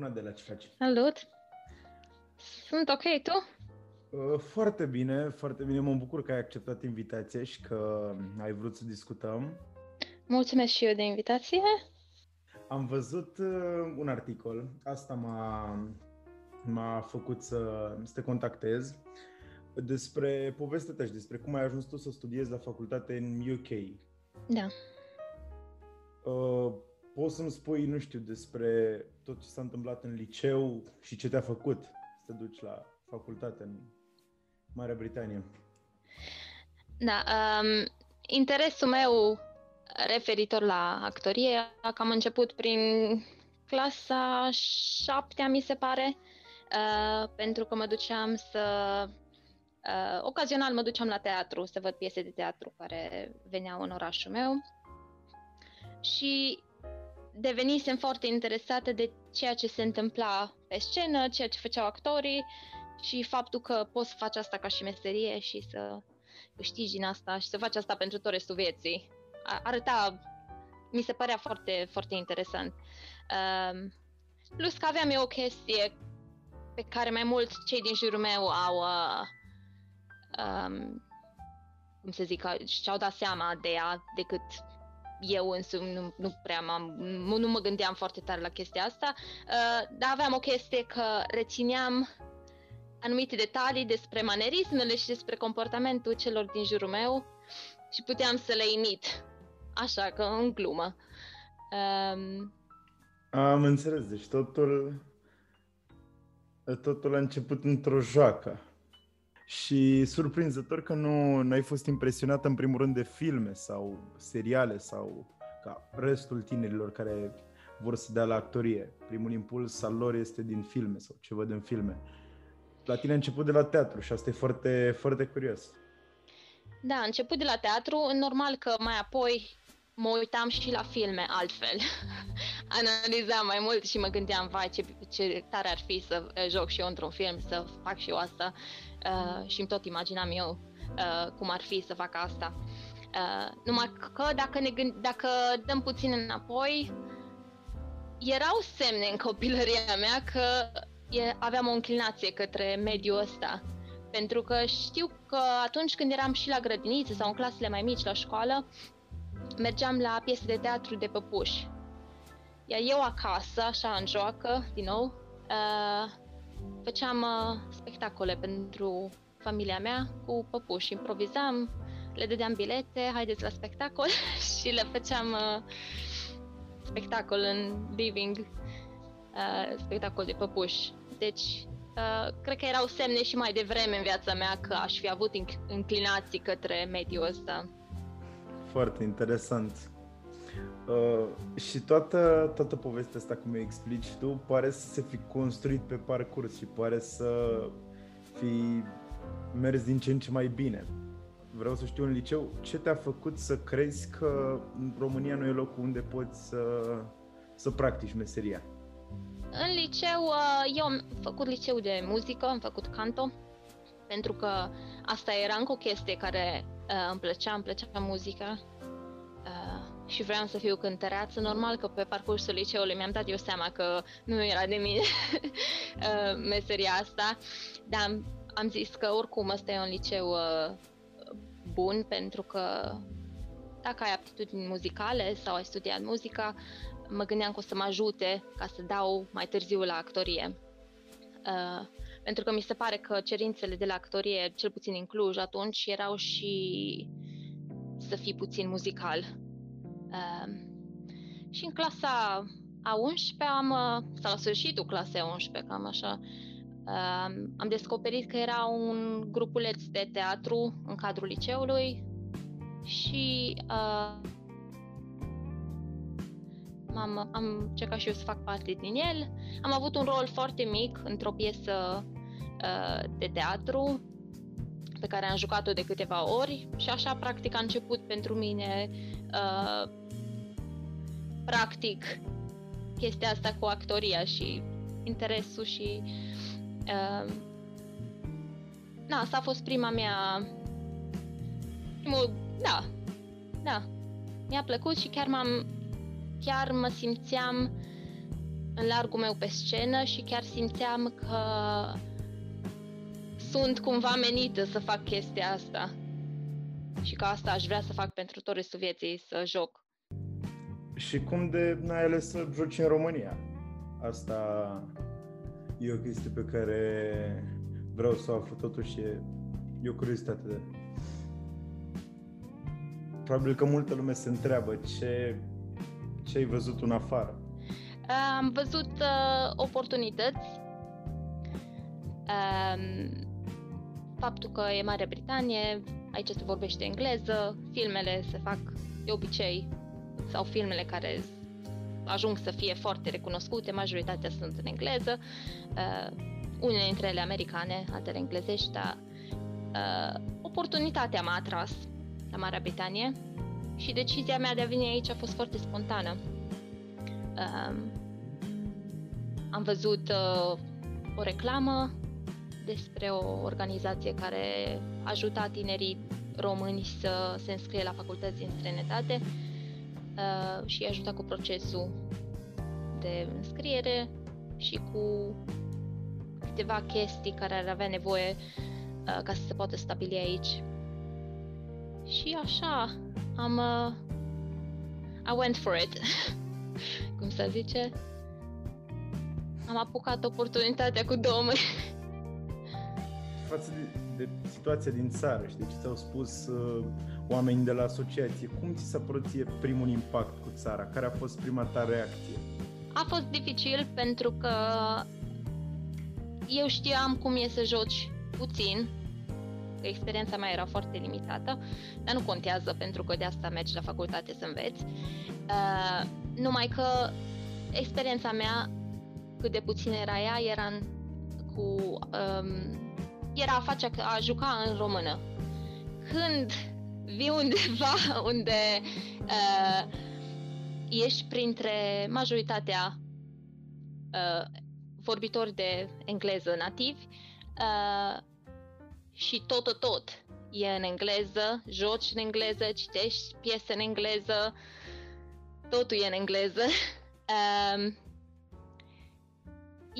Bună, de la ce faci? Salut! Sunt ok, tu? Uh, foarte bine, foarte bine. Mă bucur că ai acceptat invitația și că ai vrut să discutăm. Mulțumesc și eu de invitație. Am văzut uh, un articol, asta m-a, m-a făcut să, să te contactez, despre povestea ta și despre cum ai ajuns tu să studiezi la facultate în UK. Da. Uh, poți să-mi spui, nu știu, despre tot ce s-a întâmplat în liceu și ce te-a făcut să te duci la facultate în Marea Britanie? Da, um, interesul meu referitor la actorie a cam început prin clasa șaptea, mi se pare, uh, pentru că mă duceam să... Uh, ocazional mă duceam la teatru să văd piese de teatru care veneau în orașul meu și devenisem foarte interesată de ceea ce se întâmpla pe scenă, ceea ce făceau actorii și faptul că poți să faci asta ca și meserie și să câștigi din asta și să faci asta pentru tot restul vieții. Arăta, mi se părea foarte, foarte interesant. Um, plus că aveam eu o chestie pe care mai mulți cei din jurul meu au, uh, um, cum să zic, și-au dat seama de ea decât eu însumi nu, nu prea m-am, nu, nu mă gândeam foarte tare la chestia asta, uh, dar aveam o chestie că rețineam anumite detalii despre manerismele și despre comportamentul celor din jurul meu și puteam să le imit, așa că în glumă. Um... Am înțeles, deci totul, totul a început într-o joacă. Și surprinzător că nu ai fost impresionată în primul rând de filme sau seriale sau ca restul tinerilor care vor să dea la actorie. Primul impuls al lor este din filme sau ce văd în filme. La tine a început de la teatru și asta e foarte, foarte curios. Da, a început de la teatru. Normal că mai apoi mă uitam și la filme altfel. Analizam mai mult și mă gândeam, vai, ce, ce tare ar fi să joc și eu într-un film, să fac și eu asta. Uh, și îmi tot imaginam eu uh, cum ar fi să fac asta. Uh, numai că dacă, ne gând- dacă dăm puțin înapoi, erau semne în copilăria mea că e, aveam o înclinație către mediul ăsta. Pentru că știu că atunci când eram și la grădiniță sau în clasele mai mici la școală, mergeam la piese de teatru de păpuși. Iar eu acasă, așa în joacă, din nou, uh, făceam uh, spectacole pentru familia mea cu păpuși. Improvizam, le dădeam bilete, haideți la spectacol și le făceam uh, spectacol în living, uh, spectacol de păpuși. Deci, uh, cred că erau semne și mai devreme în viața mea că aș fi avut inclinații către mediul ăsta. Foarte interesant. Uh, și toată, toată povestea asta, cum mi explici tu, pare să se fi construit pe parcurs și pare să fi mers din ce în ce mai bine. Vreau să știu în liceu ce te-a făcut să crezi că România nu e locul unde poți să, să practici meseria. În liceu, uh, eu am făcut liceu de muzică, am făcut canto, pentru că asta era încă o chestie care uh, îmi plăcea, îmi plăcea muzica uh, și vreau să fiu cântăreață. Normal că pe parcursul liceului mi-am dat eu seama că nu era de mine uh, meseria asta, dar am, am zis că oricum ăsta e un liceu uh, bun pentru că dacă ai aptitudini muzicale sau ai studiat muzica, mă gândeam că o să mă ajute ca să dau mai târziu la actorie. Uh, pentru că mi se pare că cerințele de la actorie, cel puțin în Cluj atunci, erau și să fii puțin muzical. Uh, și în clasa a 11 am, uh, sau la sfârșitul clasei a 11, cam așa, uh, am descoperit că era un grupuleț de teatru în cadrul liceului și uh, am, am încercat și eu să fac parte din el. Am avut un rol foarte mic într-o piesă uh, de teatru pe care am jucat-o de câteva ori și așa practic a început pentru mine uh, practic chestia asta cu actoria și interesul și uh, na, asta a fost prima mea primul, da, da, mi-a plăcut și chiar m-am chiar mă simțeam în largul meu pe scenă și chiar simțeam că sunt cumva menită să fac chestia asta. Și că asta aș vrea să fac pentru tot restul vieții, să joc. Și cum de n-ai ales să joci în România? Asta e o chestie pe care vreau să o aflu totuși, e, e o curiozitate de Probabil că multă lume se întreabă ce, ce ai văzut în afară. Am văzut uh, oportunități. Um, faptul că e Marea Britanie, aici se vorbește engleză, filmele se fac de obicei, sau filmele care ajung să fie foarte recunoscute, majoritatea sunt în engleză, uh, unele dintre ele americane, altele englezești, dar uh, oportunitatea m-a atras la Marea Britanie și decizia mea de a veni aici a fost foarte spontană. Uh, am văzut uh, o reclamă despre o organizație care ajuta tinerii români să se înscrie la facultăți în străinătate uh, și ajuta cu procesul de înscriere și cu câteva chestii care ar avea nevoie uh, ca să se poată stabili aici. Și așa, am... Uh, I went for it, cum să zice. Am apucat oportunitatea cu două mâini. Față de, de situația din țară, știi, ce ți-au spus uh, oamenii de la asociație, cum ți s-a părut primul impact cu țara? Care a fost prima ta reacție? A fost dificil pentru că eu știam cum e să joci puțin, că experiența mea era foarte limitată, dar nu contează pentru că de asta mergi la facultate să înveți. Uh, numai că experiența mea, cât de puțin era ea, era în, cu um, era a face a juca în română. Când vii undeva unde uh, ești printre majoritatea uh, vorbitori de engleză nativi uh, și tot, tot, tot e în engleză, joci în engleză, citești piese în engleză, totul e în engleză. Um,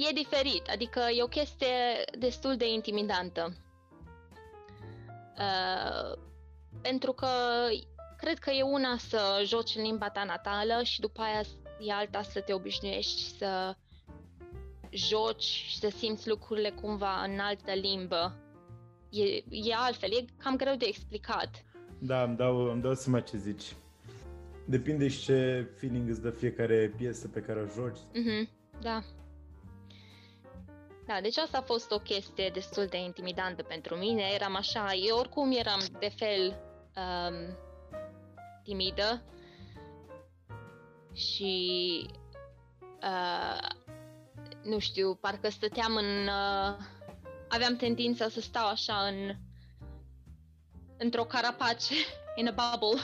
e diferit, adică e o chestie destul de intimidantă. Uh, pentru că cred că e una să joci în limba ta natală și după aia e alta să te obișnuiești să joci și să simți lucrurile cumva în altă limbă. E, e altfel, e cam greu de explicat. Da, îmi dau, îmi dau seama ce zici. Depinde și ce feeling îți dă fiecare piesă pe care o joci. Mm-hmm, da. Da, deci asta a fost o chestie destul de intimidantă pentru mine. Eram așa, eu oricum eram de fel um, timidă și uh, nu știu, parcă stăteam în... Uh, aveam tendința să stau așa în într-o carapace, in a bubble.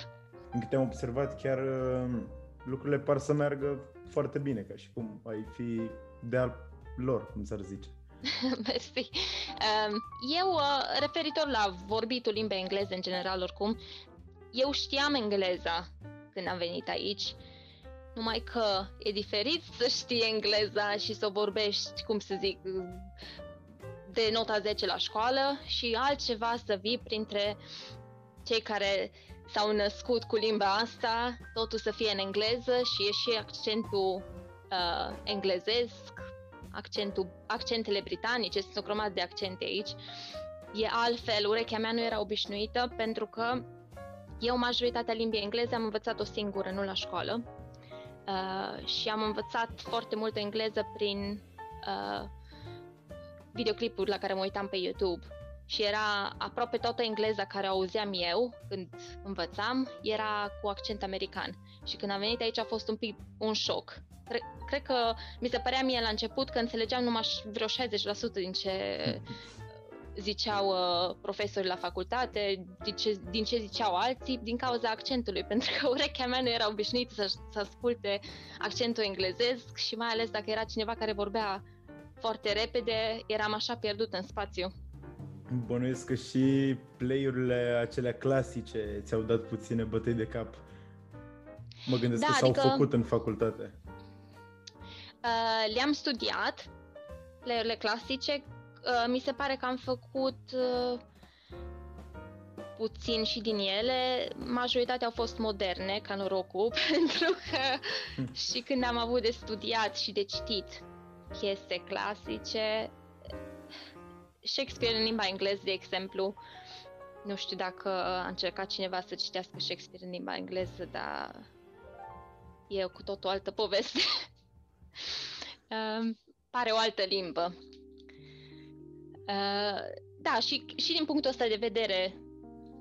În câte am observat, chiar uh, lucrurile par să meargă foarte bine, ca și cum ai fi de-al lor, cum s-ar zice. Mersi. Um, eu, uh, referitor la vorbitul limba engleză în general, oricum, eu știam engleza când am venit aici, numai că e diferit să știi engleza și să vorbești, cum să zic, de nota 10 la școală și altceva să vii printre cei care s-au născut cu limba asta, totul să fie în engleză și e și accentul uh, englezesc, accentul, accentele britanice, sunt o grămadă de accente aici. E altfel, urechea mea nu era obișnuită pentru că eu majoritatea limbii engleze am învățat-o singură, nu la școală. Uh, și am învățat foarte mult engleză prin uh, videoclipuri la care mă uitam pe YouTube. Și era aproape toată engleza care auzeam eu când învățam, era cu accent american. Și când am venit aici a fost un pic un șoc. Cre- cred că mi se părea mie la început că înțelegeam numai vreo 60% din ce ziceau uh, profesorii la facultate, din ce, din ce ziceau alții, din cauza accentului, pentru că urechea mea nu era obișnuită să, să asculte accentul englezesc și mai ales dacă era cineva care vorbea foarte repede, eram așa pierdut în spațiu. Bănuiesc că și play-urile acelea clasice ți-au dat puține bătăi de cap. Mă gândesc da, că s-au adică... făcut în facultate. Uh, le-am studiat, playurile clasice. Uh, mi se pare că am făcut uh, puțin și din ele. Majoritatea au fost moderne, ca norocul, pentru că și când am avut de studiat și de citit piese clasice, Shakespeare în limba engleză, de exemplu, nu știu dacă a încercat cineva să citească Shakespeare în limba engleză, dar e cu tot o altă poveste. uh, pare o altă limbă. Uh, da, și, și din punctul ăsta de vedere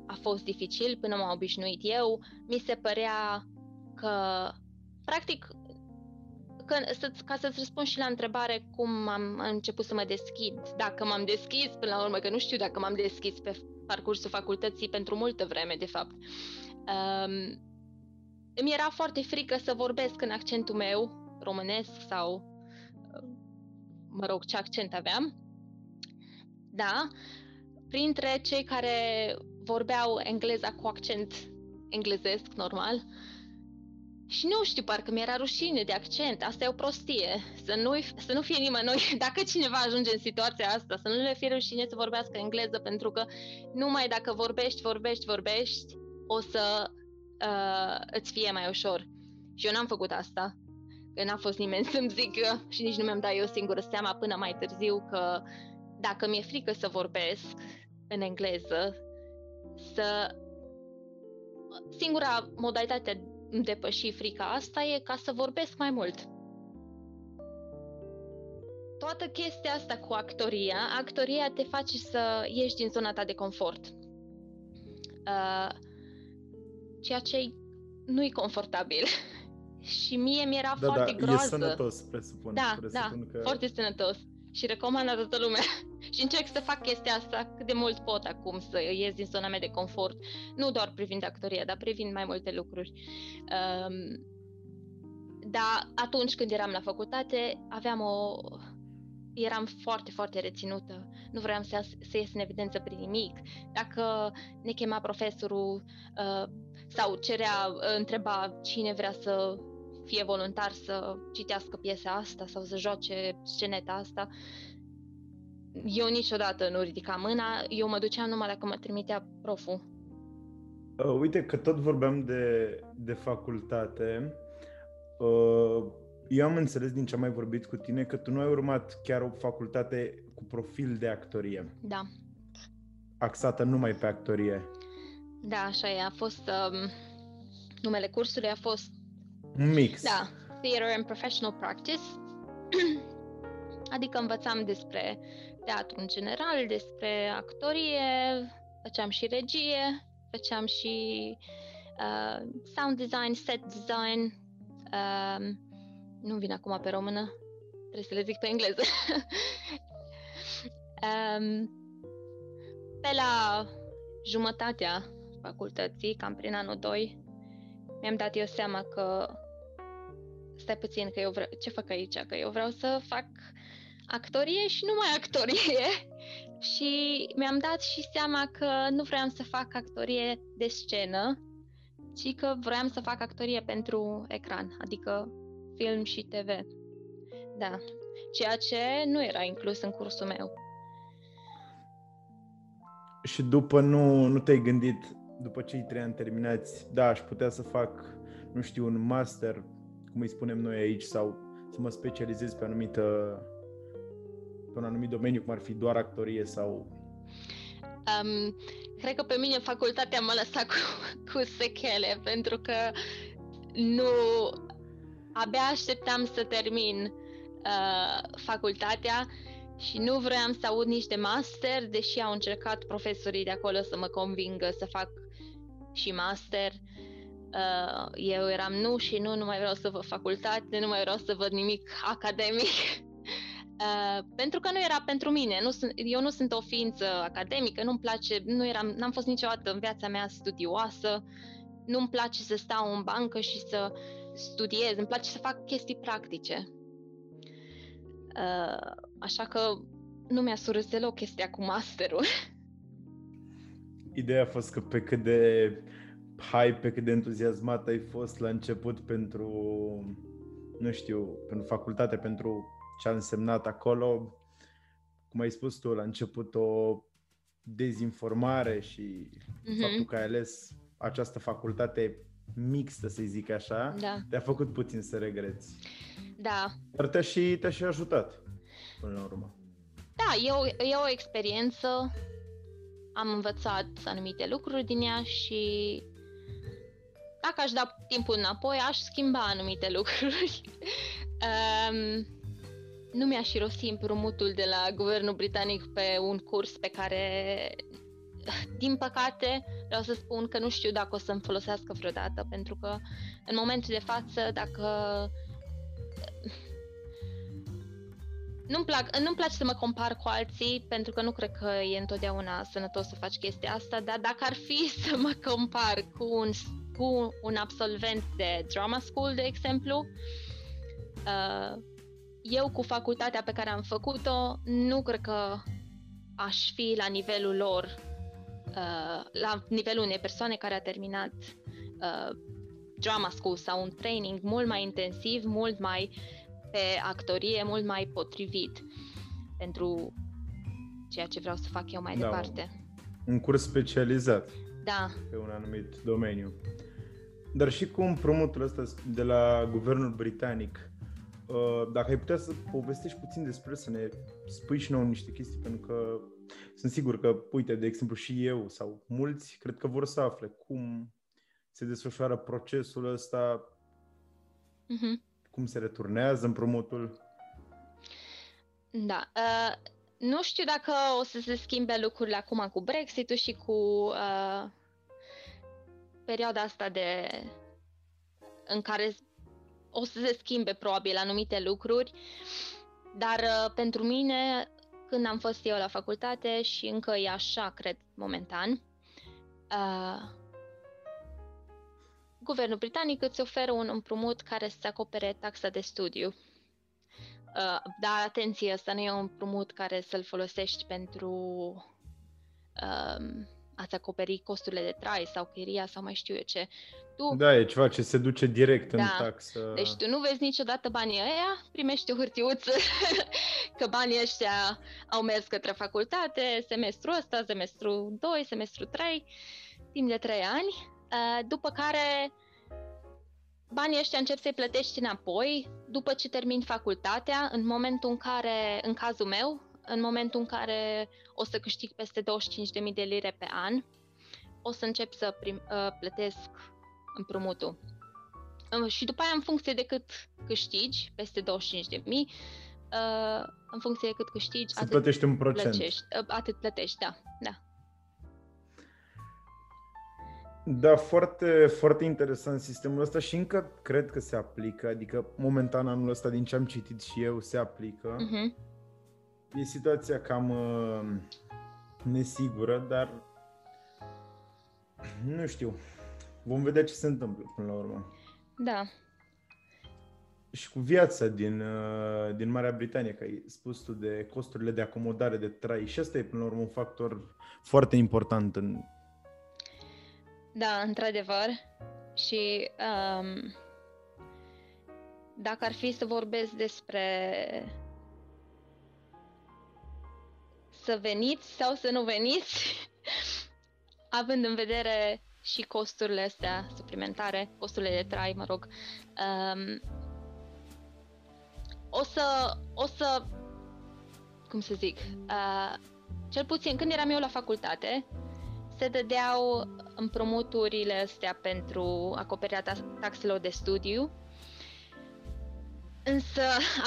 a fost dificil până m-am obișnuit eu. Mi se părea că, practic, că, să, ca să-ți răspund și la întrebare cum am, am început să mă deschid, dacă m-am deschis până la urmă, că nu știu dacă m-am deschis pe parcursul facultății pentru multă vreme, de fapt. Um, îmi era foarte frică să vorbesc în accentul meu românesc sau, mă rog, ce accent aveam. Da, printre cei care vorbeau engleza cu accent englezesc, normal, și nu știu, parcă mi-era rușine de accent. Asta e o prostie. Să nu, să nu fie nimănui, dacă cineva ajunge în situația asta, să nu le fie rușine să vorbească engleză, pentru că numai dacă vorbești, vorbești, vorbești, o să uh, îți fie mai ușor. Și eu n-am făcut asta. Că n-a fost nimeni să-mi zică și nici nu mi-am dat eu singură seama până mai târziu că dacă mi-e frică să vorbesc în engleză, să singura modalitate de depăși frica asta e ca să vorbesc mai mult. Toată chestia asta cu actoria, actoria te face să ieși din zona ta de confort. Uh, ceea ce nu-i confortabil. și mie mi-era da, foarte da, groază. E sănătos, presupun. Da, presupun da, că... foarte sănătos. Și recomand la toată lumea. și încerc să fac chestia asta cât de mult pot acum, să ies din zona mea de confort. Nu doar privind actoria, dar privind mai multe lucruri. Um, dar atunci când eram la facultate, aveam o... Eram foarte, foarte reținută. Nu vreau să, să ies în evidență prin nimic. Dacă ne chema profesorul uh, sau cerea, uh, întreba cine vrea să fie voluntar să citească piesa asta sau să joace sceneta asta, eu niciodată nu ridicam mâna, eu mă duceam numai dacă mă trimitea proful. Uh, uite că tot vorbeam de, de facultate. Uh, eu am înțeles din ce am mai vorbit cu tine că tu nu ai urmat chiar o facultate cu profil de actorie. Da. Axată numai pe actorie. Da, așa e. A fost... Um, numele cursului a fost... Un mix. Da. Theater and Professional Practice. adică învățam despre teatru în general, despre actorie, făceam și regie, făceam și uh, sound design, set design, uh, nu vin acum pe română, trebuie să le zic pe engleză. um, pe la jumătatea facultății, cam prin anul 2, mi-am dat eu seama că stai puțin că eu vreau, ce fac aici? Că eu vreau să fac actorie și numai actorie. și mi-am dat și seama că nu vreau să fac actorie de scenă, ci că vreau să fac actorie pentru ecran, adică film și TV. Da. Ceea ce nu era inclus în cursul meu. Și după nu, nu te-ai gândit, după cei trei ani terminați, da, aș putea să fac, nu știu, un master, cum îi spunem noi aici, sau să mă specializez pe anumită pe un anumit domeniu, cum ar fi doar actorie sau... Um, cred că pe mine facultatea m-a lăsat cu, cu sechele, pentru că nu... Abia așteptam să termin uh, facultatea și nu vreau să aud nici de master, deși au încercat profesorii de acolo să mă convingă să fac și master. Uh, eu eram nu și nu, nu mai vreau să văd facultate, nu mai vreau să văd nimic academic. Uh, pentru că nu era pentru mine. Nu sunt, eu nu sunt o ființă academică, nu-mi place, nu eram, n-am fost niciodată în viața mea studioasă, nu-mi place să stau în bancă și să studiez, îmi place să fac chestii practice. Uh, așa că nu mi-a surâs deloc chestia cu masterul. Ideea a fost că pe cât de hai, pe cât de entuziasmat ai fost la început pentru nu știu, pentru facultate, pentru ce a însemnat acolo, cum ai spus tu la început, o dezinformare și mm-hmm. faptul că ai ales această facultate mixtă, să zic așa, da. te-a făcut puțin să regreți. Da. Dar te-a și, te-a și ajutat, până la urmă. Da, e o, e o experiență. Am învățat anumite lucruri din ea și dacă aș da timpul înapoi, aș schimba anumite lucruri. um, nu mi-aș irosi împrumutul de la guvernul britanic pe un curs pe care, din păcate, vreau să spun că nu știu dacă o să-mi folosească vreodată, pentru că în momentul de față, dacă nu-mi, plac, nu-mi place să mă compar cu alții, pentru că nu cred că e întotdeauna sănătos să faci chestia asta, dar dacă ar fi să mă compar cu un, cu un absolvent de drama school, de exemplu, uh, eu cu facultatea pe care am făcut-o, nu cred că aș fi la nivelul lor, uh, la nivelul unei persoane care a terminat uh, drama school sau un training mult mai intensiv, mult mai pe actorie, mult mai potrivit pentru ceea ce vreau să fac eu mai da, departe. Un curs specializat da. pe un anumit domeniu. Dar și cu împrumutul ăsta de la guvernul britanic, Uh, dacă ai putea să povestești puțin despre să ne spui și nouă niște chestii, pentru că sunt sigur că, uite, de exemplu, și eu sau mulți, cred că vor să afle cum se desfășoară procesul ăsta, uh-huh. cum se returnează împrumutul. Da. Uh, nu știu dacă o să se schimbe lucrurile acum cu Brexit-ul și cu uh, perioada asta de în care o să se schimbe probabil anumite lucruri, dar uh, pentru mine, când am fost eu la facultate și încă e așa, cred, momentan, uh, guvernul britanic îți oferă un împrumut care să acopere taxa de studiu. Uh, dar atenție, asta nu e un împrumut care să-l folosești pentru uh, a-ți acoperi costurile de trai sau chiria sau mai știu eu ce. Tu, da, e ceva ce se duce direct da. în taxă. Deci tu nu vezi niciodată banii ăia, primești o hârtiuță că banii ăștia au mers către facultate, semestru ăsta, semestru 2, semestru 3, timp de 3 ani, după care banii ăștia încep să-i plătești înapoi după ce termin facultatea, în momentul în care, în cazul meu, în momentul în care o să câștig peste 25.000 de lire pe an, o să încep să prim, uh, plătesc împrumutul. Uh, și după aia, în funcție de cât câștigi, peste 25.000, uh, în funcție de cât câștigi, să atât plătești un procent. Plătești, uh, atât plătești, da, da. Da, foarte, foarte interesant sistemul ăsta și încă cred că se aplică, adică momentan anul ăsta din ce am citit și eu se aplică. Uh-huh. E situația cam uh, nesigură, dar nu știu. Vom vedea ce se întâmplă până la urmă. Da. Și cu viața din, uh, din Marea Britanie, că ai spus tu de costurile de acomodare, de trai, și asta e până la urmă un factor foarte important în... Da, într-adevăr. Și um, dacă ar fi să vorbesc despre să veniți sau să nu veniți, având în vedere și costurile astea suplimentare, costurile de trai, mă rog. Um, o să, o să, cum să zic, uh, cel puțin când eram eu la facultate, se dădeau împrumuturile astea pentru acoperirea taxelor de studiu, însă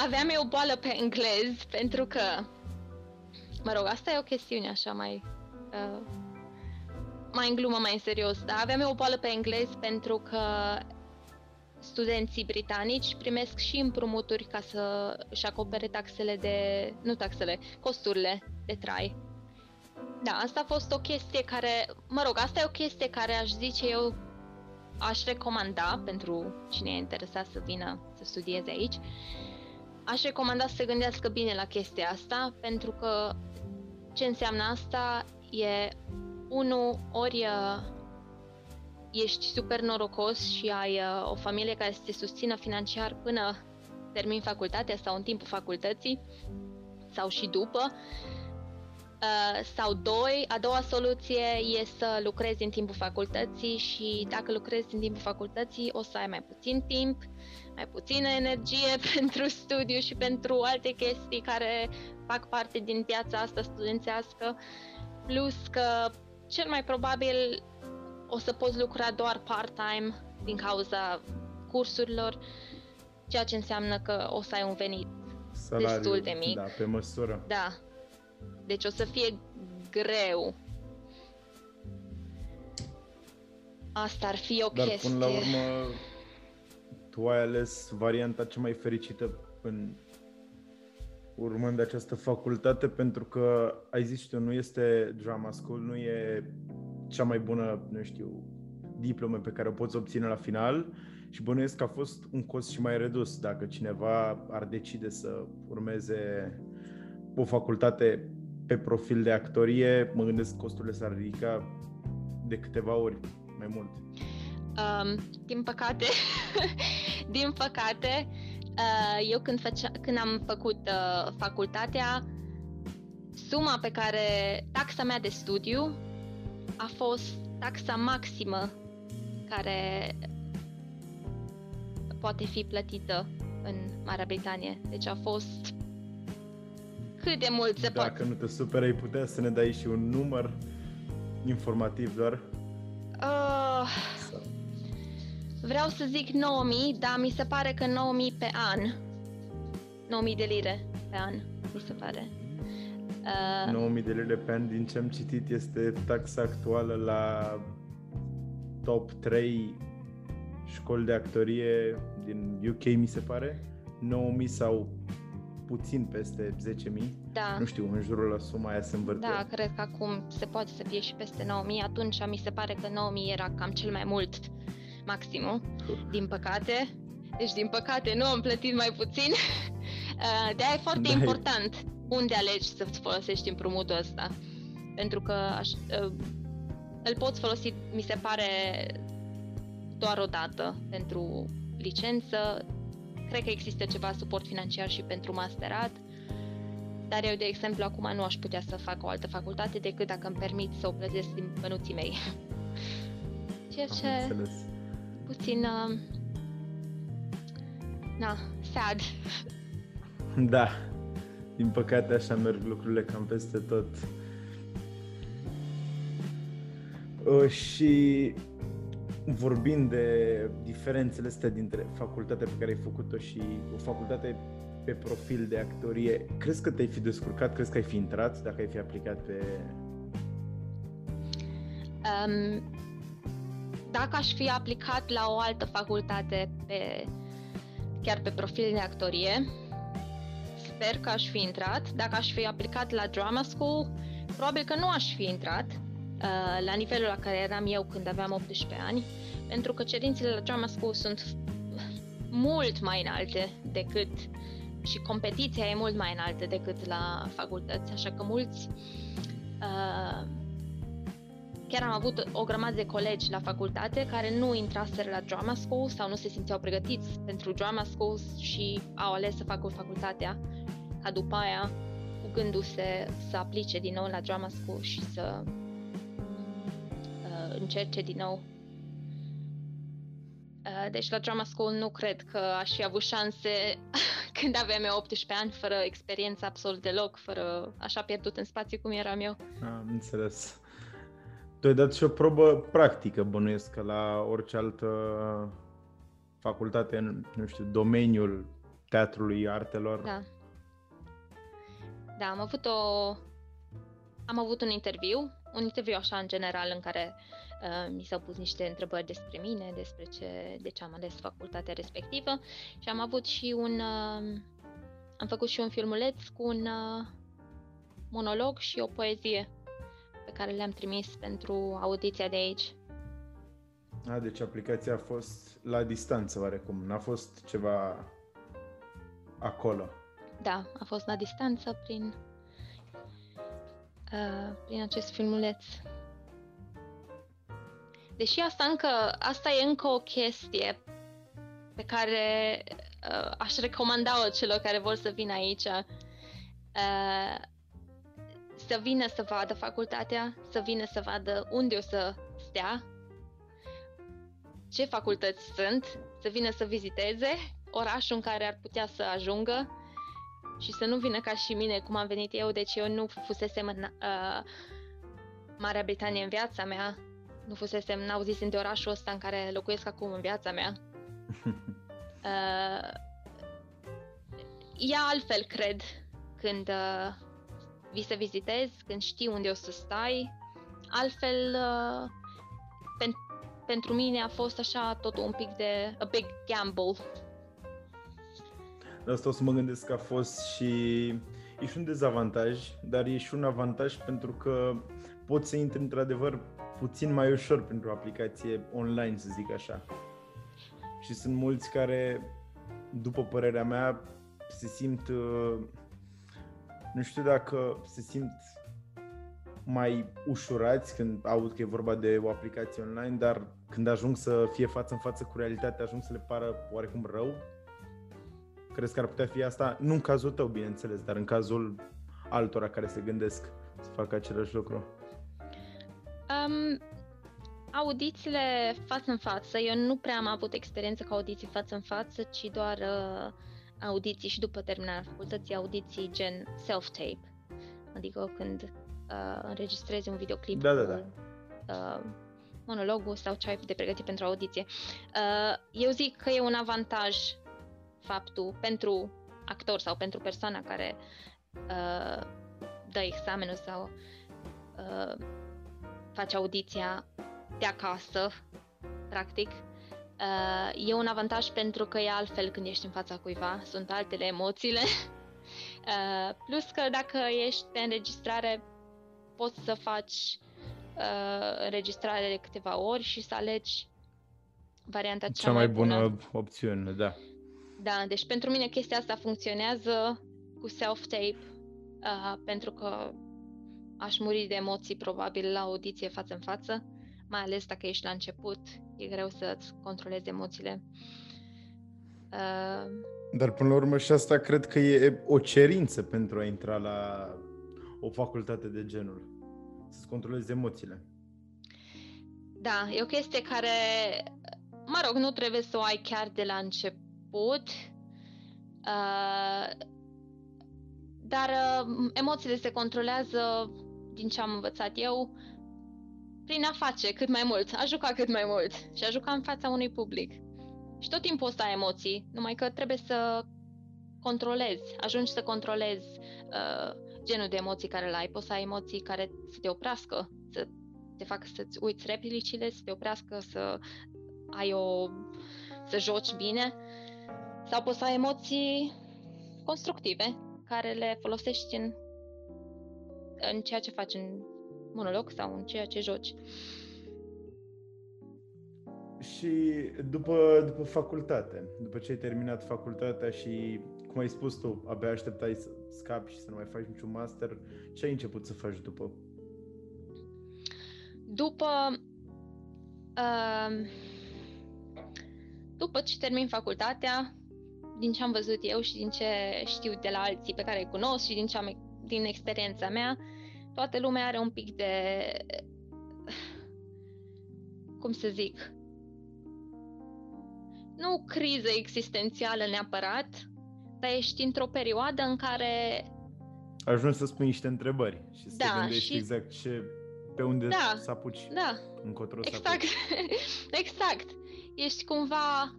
aveam eu o boală pe englez pentru că Mă rog, asta e o chestiune așa mai... Uh, mai în glumă, mai în serios, dar aveam eu o boală pe englez pentru că studenții britanici primesc și împrumuturi ca să își acopere taxele de... nu taxele, costurile de trai. Da, asta a fost o chestie care, mă rog, asta e o chestie care aș zice eu aș recomanda pentru cine e interesat să vină să studieze aici. Aș recomanda să se gândească bine la chestia asta, pentru că ce înseamnă asta e, unu, ori uh, ești super norocos și ai uh, o familie care să te susțină financiar până termin facultatea sau în timpul facultății sau și după. Uh, sau doi, a doua soluție e să lucrezi în timpul facultății și dacă lucrezi în timpul facultății o să ai mai puțin timp, mai puțină energie pentru studiu și pentru alte chestii care fac parte din piața asta studențească, plus că cel mai probabil o să poți lucra doar part-time din cauza cursurilor, ceea ce înseamnă că o să ai un venit Salariu, destul de mic. Da, pe măsură. Da. Deci o să fie greu. Asta ar fi o Dar chestie. până la urmă, tu ai ales varianta cea mai fericită în urmând această facultate pentru că ai zis tu, nu este drama school, nu e cea mai bună, nu știu, diplomă pe care o poți obține la final și bănuiesc că a fost un cost și mai redus dacă cineva ar decide să urmeze o facultate pe profil de actorie, mă gândesc că costurile s-ar ridica de câteva ori mai mult. Um, din păcate, din păcate, uh, eu când, făcea, când am făcut uh, facultatea, suma pe care, taxa mea de studiu a fost taxa maximă care poate fi plătită în Marea Britanie. Deci a fost cât de mult se Dacă poate. nu te superi, ai putea să ne dai și un număr informativ doar? Uh, vreau să zic 9000, dar mi se pare că 9000 pe an. 9000 de lire pe an, mi se pare. Uh, 9000 de lire pe an, din ce am citit, este taxa actuală la top 3 școli de actorie din UK, mi se pare. 9000 sau puțin peste 10.000. Da. Nu știu, în jurul la suma aia se învârte. Da, cred că acum se poate să fie și peste 9.000. Atunci mi se pare că 9.000 era cam cel mai mult maximum, din păcate. Deci, din păcate, nu am plătit mai puțin. Uh, de aia e foarte da, important unde alegi să-ți folosești împrumutul ăsta. Pentru că aș, uh, îl poți folosi, mi se pare, doar o dată pentru licență. Cred că există ceva suport financiar și pentru masterat, dar eu, de exemplu, acum nu aș putea să fac o altă facultate decât dacă îmi permit să o plătesc din bănuții mei. Ceea ce înțeles. puțin uh, na, sad. Da. Din păcate așa merg lucrurile cam peste tot. Uh, și vorbind de diferențele astea dintre facultatea pe care ai făcut-o și o facultate pe profil de actorie, crezi că te-ai fi descurcat? Crezi că ai fi intrat dacă ai fi aplicat pe... Um, dacă aș fi aplicat la o altă facultate pe, chiar pe profil de actorie, sper că aș fi intrat. Dacă aș fi aplicat la drama school, probabil că nu aș fi intrat uh, la nivelul la care eram eu când aveam 18 ani, pentru că cerințele la drama school sunt mult mai înalte decât și competiția e mult mai înaltă decât la facultăți, așa că mulți uh, chiar am avut o grămadă de colegi la facultate care nu intraseră la drama school sau nu se simțeau pregătiți pentru drama school și au ales să facă facultatea ca după aia cu gându-se să aplice din nou la drama school și să uh, încerce din nou. Uh, deci la drama school nu cred că aș fi avut șanse când aveam eu 18 ani, fără experiență absolut deloc, fără așa pierdut în spațiu cum eram eu. Am înțeles. Tu ai dat și o probă practică, bănuiesc, că la orice altă facultate în, nu știu, domeniul teatrului, artelor. Da. Da, am avut o... Am avut un interviu, un interviu așa în general în care uh, mi s-au pus niște întrebări despre mine, despre ce, de ce am ales facultatea respectivă și am avut și un... Uh, am făcut și un filmuleț cu un uh, monolog și o poezie pe care le-am trimis pentru audiția de aici. A, deci aplicația a fost la distanță oarecum, n-a fost ceva acolo. Da, a fost la distanță prin, uh, prin acest filmuleț. Deși asta încă, asta e încă o chestie pe care uh, aș recomanda-o celor care vor să vină aici uh, să vină să vadă facultatea, să vină să vadă unde o să stea, ce facultăți sunt, să vină să viziteze orașul în care ar putea să ajungă și să nu vină ca și mine, cum am venit eu, deci eu nu fusesem în uh, Marea Britanie în viața mea, nu fusesem, n-auzisem de orașul ăsta în care locuiesc acum în viața mea. Uh, e altfel, cred, când uh, vii să vizitezi, când știi unde o să stai. Altfel, uh, pen- pentru mine a fost așa tot un pic de a big gamble. De asta o să mă gândesc că a fost și e și un dezavantaj, dar e și un avantaj pentru că poți să intri într-adevăr puțin mai ușor pentru o aplicație online, să zic așa. Și sunt mulți care, după părerea mea, se simt, uh, nu știu dacă se simt mai ușurați când aud că e vorba de o aplicație online, dar când ajung să fie față în față cu realitatea, ajung să le pară oarecum rău. Crezi că ar putea fi asta? Nu în cazul tău, bineînțeles, dar în cazul altora care se gândesc să facă același lucru. Um, audițiile față în față, eu nu prea am avut experiență cu audiții față în față, ci doar uh, audiții și după terminarea facultății, audiții gen self-tape. Adică când uh, înregistrezi un videoclip da, da, da. cu uh, monologul sau ce ai de pregătit pentru audiție. Uh, eu zic că e un avantaj faptul pentru actor sau pentru persoana care uh, dă examenul sau uh, face audiția de acasă, practic. Uh, e un avantaj pentru că e altfel când ești în fața cuiva, sunt altele emoțiile. Uh, plus că dacă ești pe înregistrare, poți să faci uh, înregistrare de câteva ori și să alegi varianta cea, cea mai bună, bună opțiune, da. Da, deci pentru mine chestia asta funcționează cu self-tape, uh, pentru că aș muri de emoții probabil la audiție față în față, mai ales dacă ești la început, e greu să-ți controlezi emoțiile. Uh, Dar până la urmă și asta cred că e o cerință pentru a intra la o facultate de genul, să-ți controlezi emoțiile. Da, e o chestie care, mă rog, nu trebuie să o ai chiar de la început, uh, dar uh, emoțiile se controlează din ce am învățat eu, prin a face cât mai mult, a juca cât mai mult și a juca în fața unui public. Și tot timpul ăsta ai emoții, numai că trebuie să controlezi, ajungi să controlezi uh, genul de emoții care le ai. Poți să ai emoții care să te oprească, să te facă să-ți uiți replicile, să te oprească să ai o... să joci bine. Sau poți să ai emoții constructive, care le folosești în în ceea ce faci în monolog sau în ceea ce joci. Și după, după facultate, după ce ai terminat facultatea și, cum ai spus tu, abia așteptai să scapi și să nu mai faci niciun master, ce ai început să faci după? După... Uh, după ce termin facultatea, din ce am văzut eu și din ce știu de la alții pe care îi cunosc și din ce am din experiența mea, toată lumea are un pic de, cum să zic, nu criză existențială neapărat, dar ești într-o perioadă în care... Ajungi să spui niște întrebări și să da, te gândești și... exact ce, pe unde da, să apuci, da, încotro exact, să apuci. exact. Ești cumva,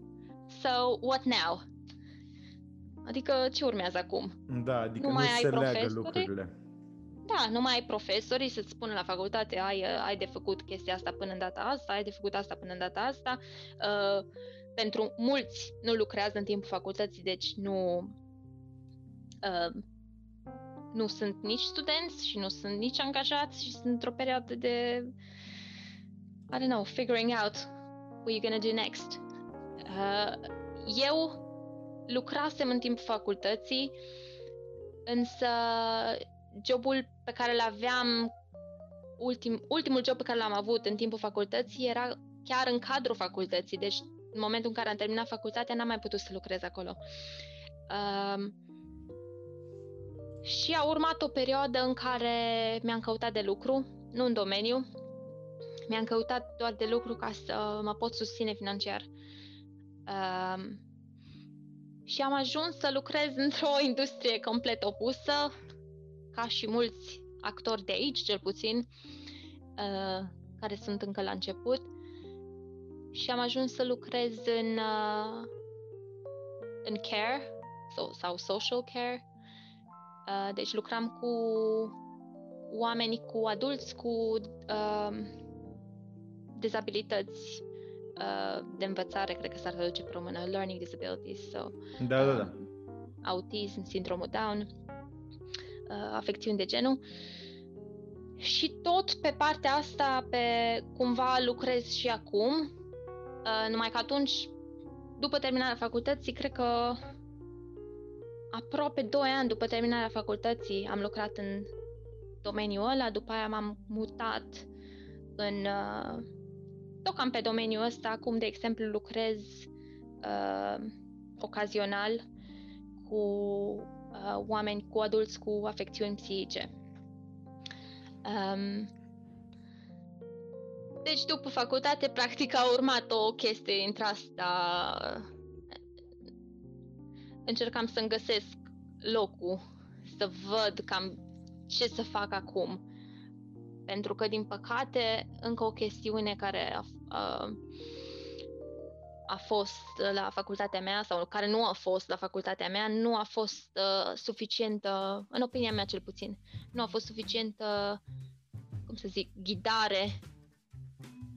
so, what now? Adică ce urmează acum? Da, adică nu, nu mai se ai leagă profesori? lucrurile. Da, nu mai ai profesorii să-ți spună la facultate ai, ai de făcut chestia asta până în data asta, ai de făcut asta până în data asta. Uh, pentru mulți nu lucrează în timpul facultății, deci nu uh, nu sunt nici studenți și nu sunt nici angajați și sunt într-o perioadă de I don't know, figuring out what you're gonna do next. Uh, eu lucrasem în timpul facultății, însă jobul pe care îl aveam, ultim, ultimul job pe care l-am avut în timpul facultății era chiar în cadrul facultății, deci în momentul în care am terminat facultatea, n-am mai putut să lucrez acolo. Uh, și a urmat o perioadă în care mi-am căutat de lucru, nu în domeniu, mi-am căutat doar de lucru ca să mă pot susține financiar. Uh, și am ajuns să lucrez într-o industrie complet opusă, ca și mulți actori de aici, cel puțin, uh, care sunt încă la început. Și am ajuns să lucrez în, uh, în care sau, sau social care. Uh, deci lucram cu oameni, cu adulți cu uh, dezabilități uh, de învățare, cred că s-ar traduce pe română, learning disabilities, so, da, da, da. Um, autism, sindromul Down, uh, afecțiuni de genul. Și tot pe partea asta, pe cumva lucrez și acum, uh, numai că atunci, după terminarea facultății, cred că aproape 2 ani după terminarea facultății am lucrat în domeniul ăla, după aia m-am mutat în uh, tot cam pe domeniul ăsta, acum, de exemplu, lucrez uh, ocazional cu uh, oameni, cu adulți cu afecțiuni psihice. Um, deci, după facultate, practic, a urmat o chestie între asta. Încercam să-mi găsesc locul, să văd cam ce să fac acum. Pentru că, din păcate, încă o chestiune care a, a, a fost la facultatea mea sau care nu a fost la facultatea mea, nu a fost uh, suficientă, în opinia mea cel puțin, nu a fost suficientă, cum să zic, ghidare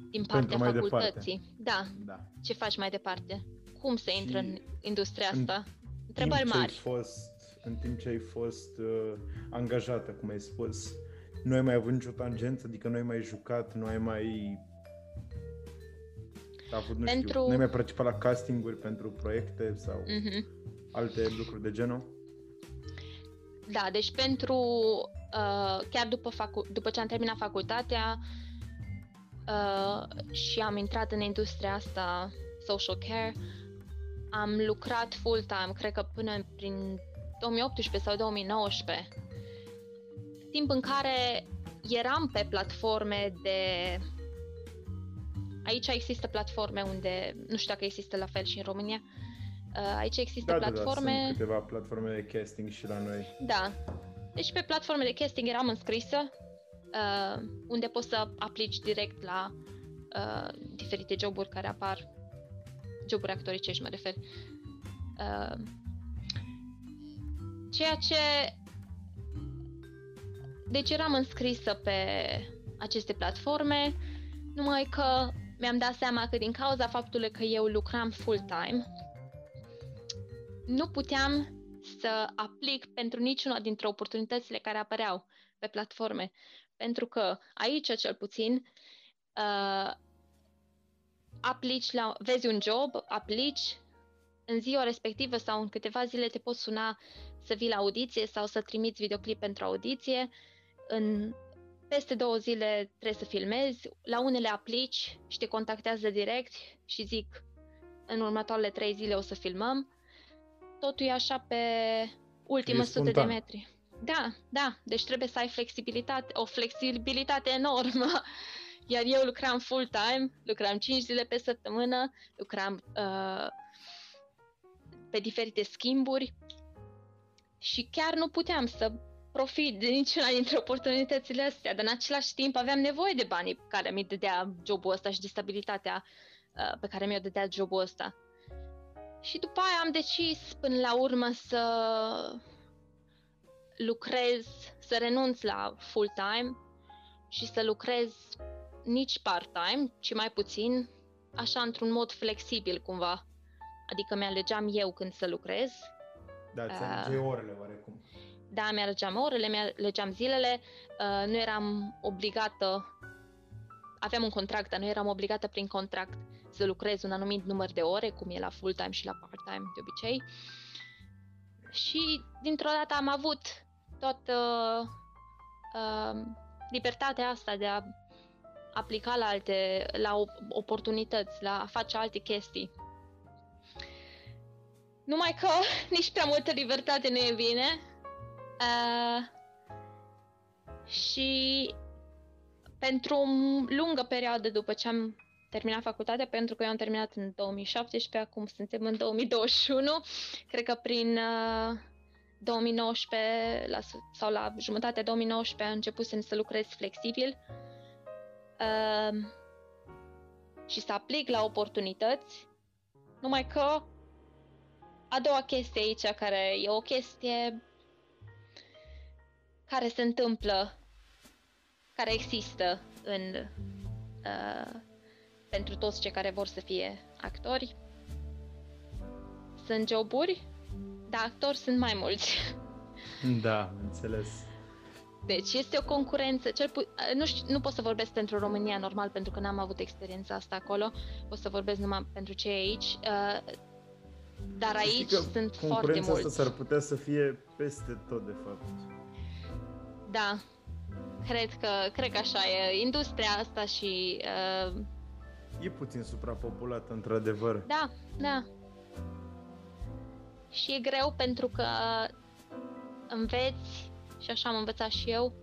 din partea mai facultății. Departe. Da. da. Ce faci mai departe? Cum se intră în industria asta? Întrebări mari. Fost, în timp ce ai fost uh, angajată, cum ai spus, nu ai mai avut nicio tangență, adică nu ai mai jucat, nu ai mai avut, nu pentru... știu, nu ai mai participat la castinguri pentru proiecte sau mm-hmm. alte lucruri de genul? Da, deci pentru, uh, chiar după, facu- după ce am terminat facultatea uh, și am intrat în industria asta, social care, am lucrat full-time, cred că până prin 2018 sau 2019 timp în care eram pe platforme de... Aici există platforme unde, nu știu dacă există la fel și în România, uh, aici există da, platforme... Da, da, sunt câteva platforme de casting și la noi. Da. Deci pe platforme de casting eram înscrisă, uh, unde poți să aplici direct la uh, diferite joburi care apar, joburi actoricești mă refer. Uh, ceea ce deci eram înscrisă pe aceste platforme, numai că mi-am dat seama că din cauza faptului că eu lucram full-time, nu puteam să aplic pentru niciuna dintre oportunitățile care apăreau pe platforme. Pentru că aici, cel puțin, uh, aplici la, vezi un job, aplici, în ziua respectivă sau în câteva zile te poți suna să vii la audiție sau să trimiți videoclip pentru audiție în peste două zile trebuie să filmezi, la unele aplici și te contactează direct și zic în următoarele trei zile o să filmăm. Totul e așa pe ultimă sută de metri. Da, da, deci trebuie să ai flexibilitate, o flexibilitate enormă. Iar eu lucram full-time, lucram 5 zile pe săptămână, lucram uh, pe diferite schimburi și chiar nu puteam să profit de niciuna dintre oportunitățile astea, dar în același timp aveam nevoie de banii care mi dădea jobul ăsta și de stabilitatea uh, pe care mi-o dădea jobul ăsta. Și după aia am decis până la urmă să lucrez, să renunț la full-time și să lucrez nici part-time, ci mai puțin, așa într-un mod flexibil cumva. Adică mi-alegeam eu când să lucrez. Da, ți uh, orele oarecum da, mi-alegeam orele, mi-alegeam zilele, uh, nu eram obligată, aveam un contract, dar nu eram obligată prin contract să lucrez un anumit număr de ore, cum e la full-time și la part-time de obicei. Și dintr-o dată am avut toată uh, libertatea asta de a aplica la alte, la oportunități, la a face alte chestii Numai că nici prea multă libertate nu e bine. Uh, și pentru o lungă perioadă după ce am terminat facultatea, pentru că eu am terminat în 2017, acum suntem în 2021, cred că prin uh, 2019 la, sau la jumătatea 2019 a început să lucrez flexibil uh, și să aplic la oportunități, numai că a doua chestie aici, care e o chestie care se întâmplă, care există în uh, pentru toți cei care vor să fie actori. Sunt joburi, dar actori sunt mai mulți. Da, înțeles. Deci este o concurență, cel pu- nu, știu, nu pot să vorbesc pentru România normal pentru că n-am avut experiența asta acolo, pot să vorbesc numai pentru cei aici, uh, dar aici sunt foarte mulți. asta s-ar putea să fie peste tot, de fapt. Da, cred că, cred că așa e. Industria asta și... Uh... E puțin suprapopulată, într-adevăr. Da, da. Și e greu pentru că înveți, și așa am învățat și eu,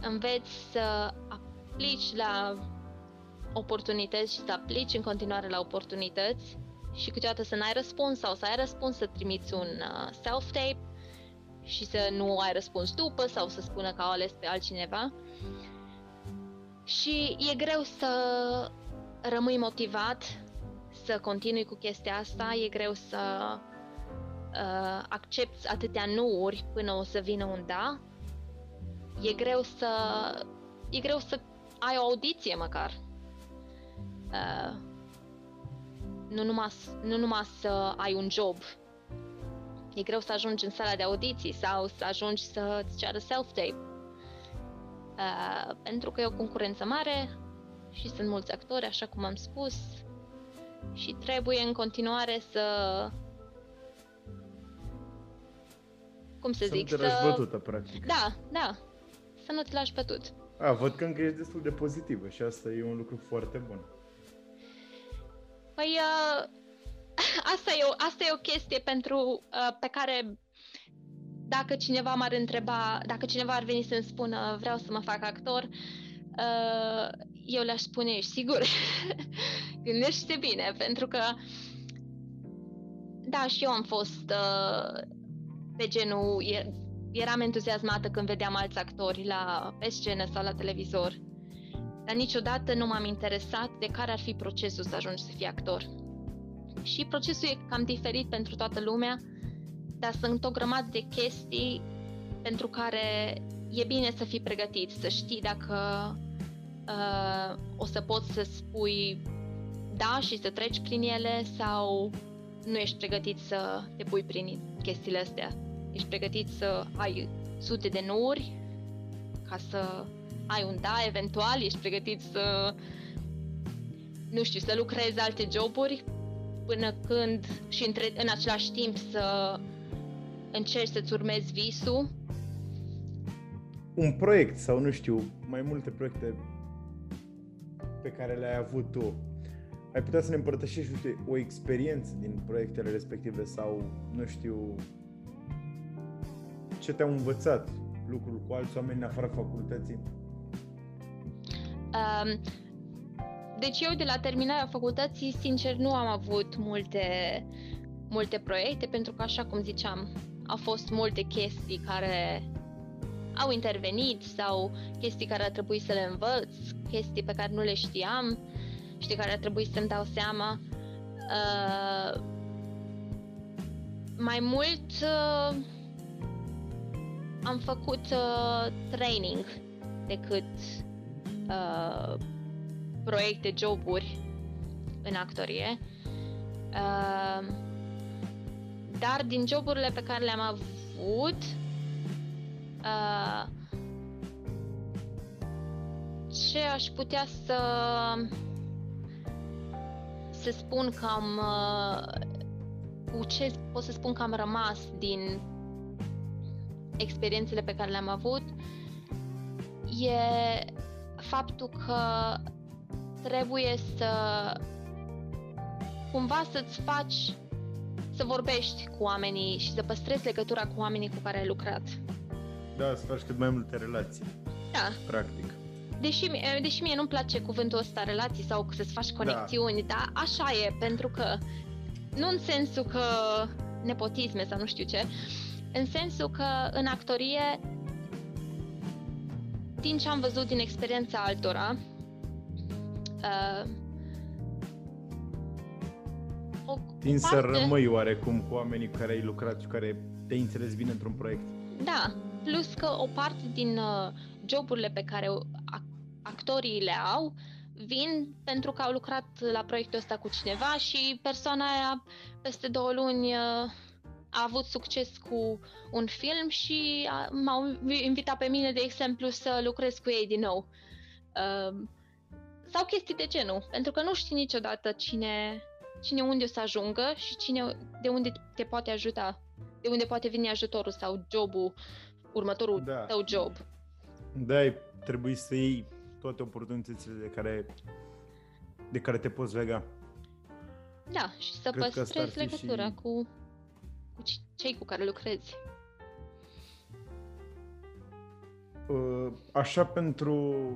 înveți să aplici la oportunități și să aplici în continuare la oportunități și câteodată să n-ai răspuns sau să ai răspuns să trimiți un uh, self-tape și să nu ai răspuns după sau să spună că au ales pe altcineva. Și e greu să rămâi motivat să continui cu chestia asta, e greu să uh, accepti atâtea nuuri până o să vină un da. E greu să e greu să ai o audiție măcar. Uh, nu numai, nu numai să ai un job. E greu să ajungi în sala de audiții sau să ajungi să-ți ceară self-tape. Uh, pentru că e o concurență mare și sunt mulți actori, așa cum am spus, și trebuie în continuare să cum să, să zic, nu te să... bătută, practic. Da, da, să nu te lași bătut. A, văd că încă ești destul de pozitivă și asta e un lucru foarte bun. Păi, uh, asta, e o, asta e o chestie pentru, uh, pe care dacă cineva m-ar întreba, dacă cineva ar veni să-mi spună vreau să mă fac actor, uh, eu le-aș spune, ești sigur? Gândește bine, pentru că da, și eu am fost uh, pe genul, eram entuziasmată când vedeam alți actori la, pe scenă sau la televizor dar niciodată nu m-am interesat de care ar fi procesul să ajungi să fii actor. Și procesul e cam diferit pentru toată lumea, dar sunt o grămadă de chestii pentru care e bine să fii pregătit, să știi dacă uh, o să poți să spui da și să treci prin ele sau nu ești pregătit să te pui prin chestiile astea. Ești pregătit să ai sute de nuri ca să ai un da, eventual, ești pregătit să, nu știu, să lucrezi alte joburi până când și între, în același timp să încerci să-ți urmezi visul. Un proiect sau, nu știu, mai multe proiecte pe care le-ai avut tu, ai putea să ne împărtășești, nu știu, o experiență din proiectele respective sau, nu știu, ce te-au învățat lucrul cu alți oameni în afara facultății? Um, deci eu de la terminarea facultății, sincer, nu am avut multe, multe proiecte, pentru că, așa cum ziceam, au fost multe chestii care au intervenit sau chestii care a trebuit să le învăț, chestii pe care nu le știam și de care a trebuit să-mi dau seama. Uh, mai mult uh, am făcut uh, training decât uh, proiecte, joburi în actorie. Uh, dar din joburile pe care le-am avut, uh, ce aș putea să să spun că am uh, cu ce pot să spun că am rămas din experiențele pe care le-am avut e faptul că trebuie să cumva să-ți faci să vorbești cu oamenii și să păstrezi legătura cu oamenii cu care ai lucrat. Da, să faci cât mai multe relații. Da. Practic. Deși, deși mie nu-mi place cuvântul ăsta relații sau să-ți faci da. conexiuni, da. dar așa e, pentru că nu în sensul că nepotisme sau nu știu ce, în sensul că în actorie din ce am văzut din experiența altora, uh, o Tin parte... să rămâi oarecum cu oamenii cu care ai lucrat și care te înțeles bine într-un proiect. Da, plus că o parte din uh, joburile pe care actorii le au vin pentru că au lucrat la proiectul ăsta cu cineva și persoana aia peste două luni uh, a avut succes cu un film și a, m-au invitat pe mine, de exemplu, să lucrez cu ei din nou. Uh, sau chestii de genul, pentru că nu știi niciodată cine, cine unde o să ajungă și cine, de unde te poate ajuta, de unde poate veni ajutorul sau jobul, următorul da. tău job. Da, trebuie să iei toate oportunitățile de care, de care te poți lega. Da, și să Cred păstrezi legătura și... cu cu cei cu care lucrezi? Uh, așa pentru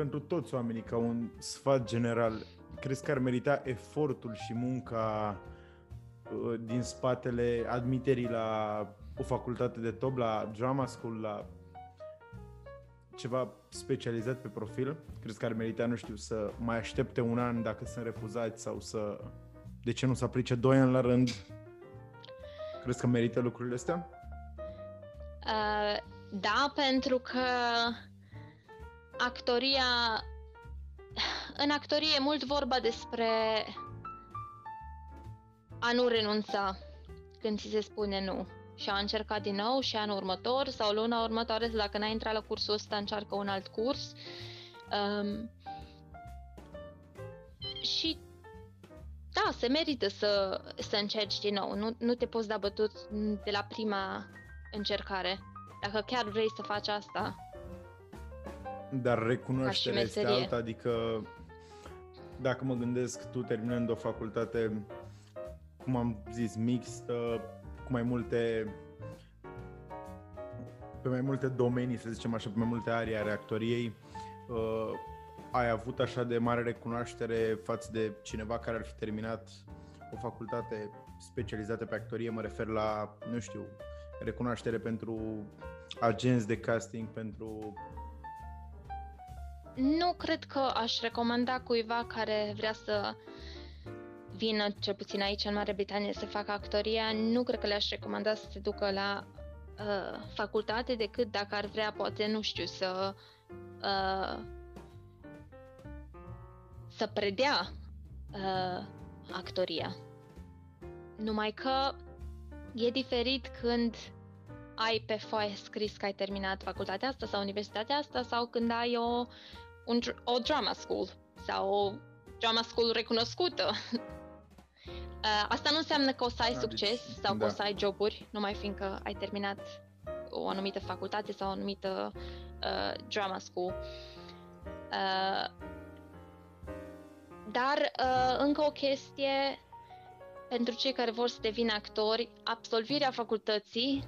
pentru toți oamenii, ca un sfat general, crezi că ar merita efortul și munca uh, din spatele admiterii la o facultate de top, la drama school, la ceva specializat pe profil? Crezi că ar merita, nu știu, să mai aștepte un an dacă sunt refuzați sau să de ce nu se aplice doi ani la rând? Crezi că merită lucrurile astea? Uh, da, pentru că actoria... În actorie e mult vorba despre a nu renunța când ți se spune nu și a încercat din nou și anul următor sau luna următoare, dacă n-ai intrat la cursul ăsta, încearcă un alt curs. Um, și da, se merită să, să încerci din nou. Nu, nu te poți da bătut de la prima încercare. Dacă chiar vrei să faci asta. Dar recunoașterea este alta, adică dacă mă gândesc tu terminând o facultate, cum am zis, mixtă, cu mai multe pe mai multe domenii, să zicem așa, pe mai multe arii a reactoriei, uh, ai avut așa de mare recunoaștere față de cineva care ar fi terminat o facultate specializată pe actorie, mă refer la, nu știu, recunoaștere pentru agenți de casting, pentru... Nu cred că aș recomanda cuiva care vrea să vină, cel puțin aici în Marea Britanie, să facă actoria, nu cred că le-aș recomanda să se ducă la uh, facultate decât dacă ar vrea, poate, nu știu, să uh, să predea uh, actoria. Numai că e diferit când ai pe foaie scris că ai terminat facultatea asta sau universitatea asta sau când ai o, un, o drama school sau o drama school recunoscută. Uh, asta nu înseamnă că o să ai da, succes deci, sau că da. o să ai joburi, numai fiindcă ai terminat o anumită facultate sau o anumită uh, drama school. Uh, dar uh, încă o chestie pentru cei care vor să devină actori, absolvirea facultății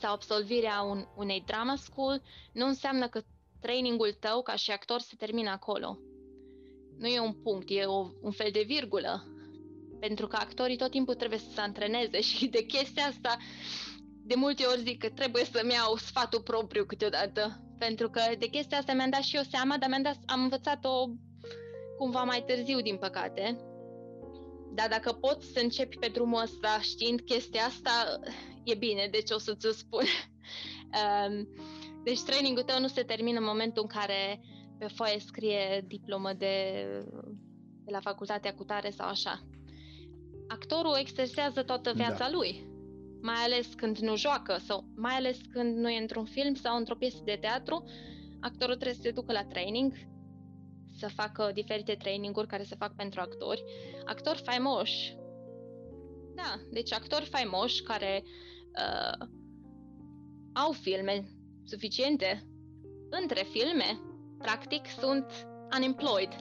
sau absolvirea un, unei drama school nu înseamnă că trainingul tău ca și actor se termină acolo. Nu e un punct, e o, un fel de virgulă. Pentru că actorii tot timpul trebuie să se antreneze și de chestia asta de multe ori zic că trebuie să-mi iau sfatul propriu câteodată. Pentru că de chestia asta mi-am dat și eu seama, dar mi-am dat, am învățat-o cumva mai târziu, din păcate. Dar dacă poți să începi pe drumul ăsta știind chestia asta, e bine, deci o să ți-o spun. Um, deci trainingul tău nu se termină în momentul în care pe foaie scrie diplomă de, de la facultatea cu tare sau așa. Actorul exersează toată viața da. lui, mai ales când nu joacă sau mai ales când nu e într-un film sau într-o piesă de teatru, actorul trebuie să se ducă la training, să facă diferite traininguri care se fac pentru actori. Actori faimoși. Da, deci actori faimoși care uh, au filme suficiente între filme, practic sunt unemployed,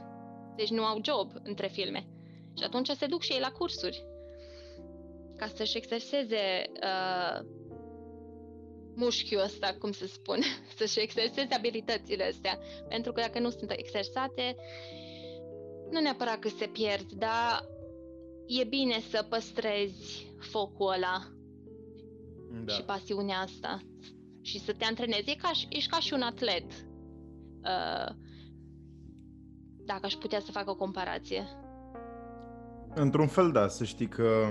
deci nu au job între filme. Și atunci se duc și ei la cursuri. ca să-și exerseze uh, mușchiul ăsta, cum să spun, să-și exerseze abilitățile astea. Pentru că dacă nu sunt exersate, nu neapărat că se pierd, dar e bine să păstrezi focul ăla da. și pasiunea asta și să te antrenezi. E ca, ești ca și un atlet. Uh, dacă aș putea să fac o comparație. Într-un fel, da, să știi că,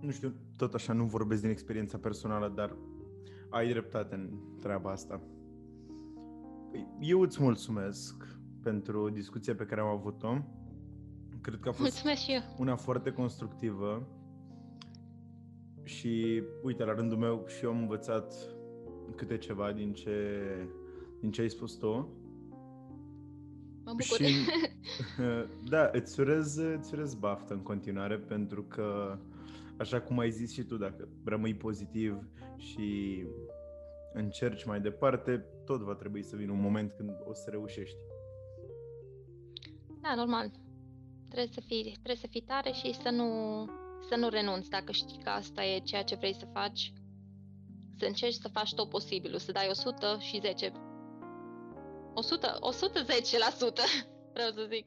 nu știu, tot așa nu vorbesc din experiența personală, dar ai dreptate în treaba asta. Păi, eu îți mulțumesc pentru discuția pe care am avut-o. Cred că a fost Mulțumesc și eu. una foarte constructivă și, uite, la rândul meu și eu am învățat câte ceva din ce, din ce ai spus tu. Mă bucur. Și, da, îți urez, îți urez baftă în continuare pentru că, așa cum ai zis și tu, dacă rămâi pozitiv și încerci mai departe, tot va trebui să vină un moment când o să reușești. Da, normal. Trebuie să fii, trebuie să fii tare și să nu, să nu renunți dacă știi că asta e ceea ce vrei să faci. Să încerci să faci tot posibilul, să dai 100 și 10. 100, 110%, vreau să zic.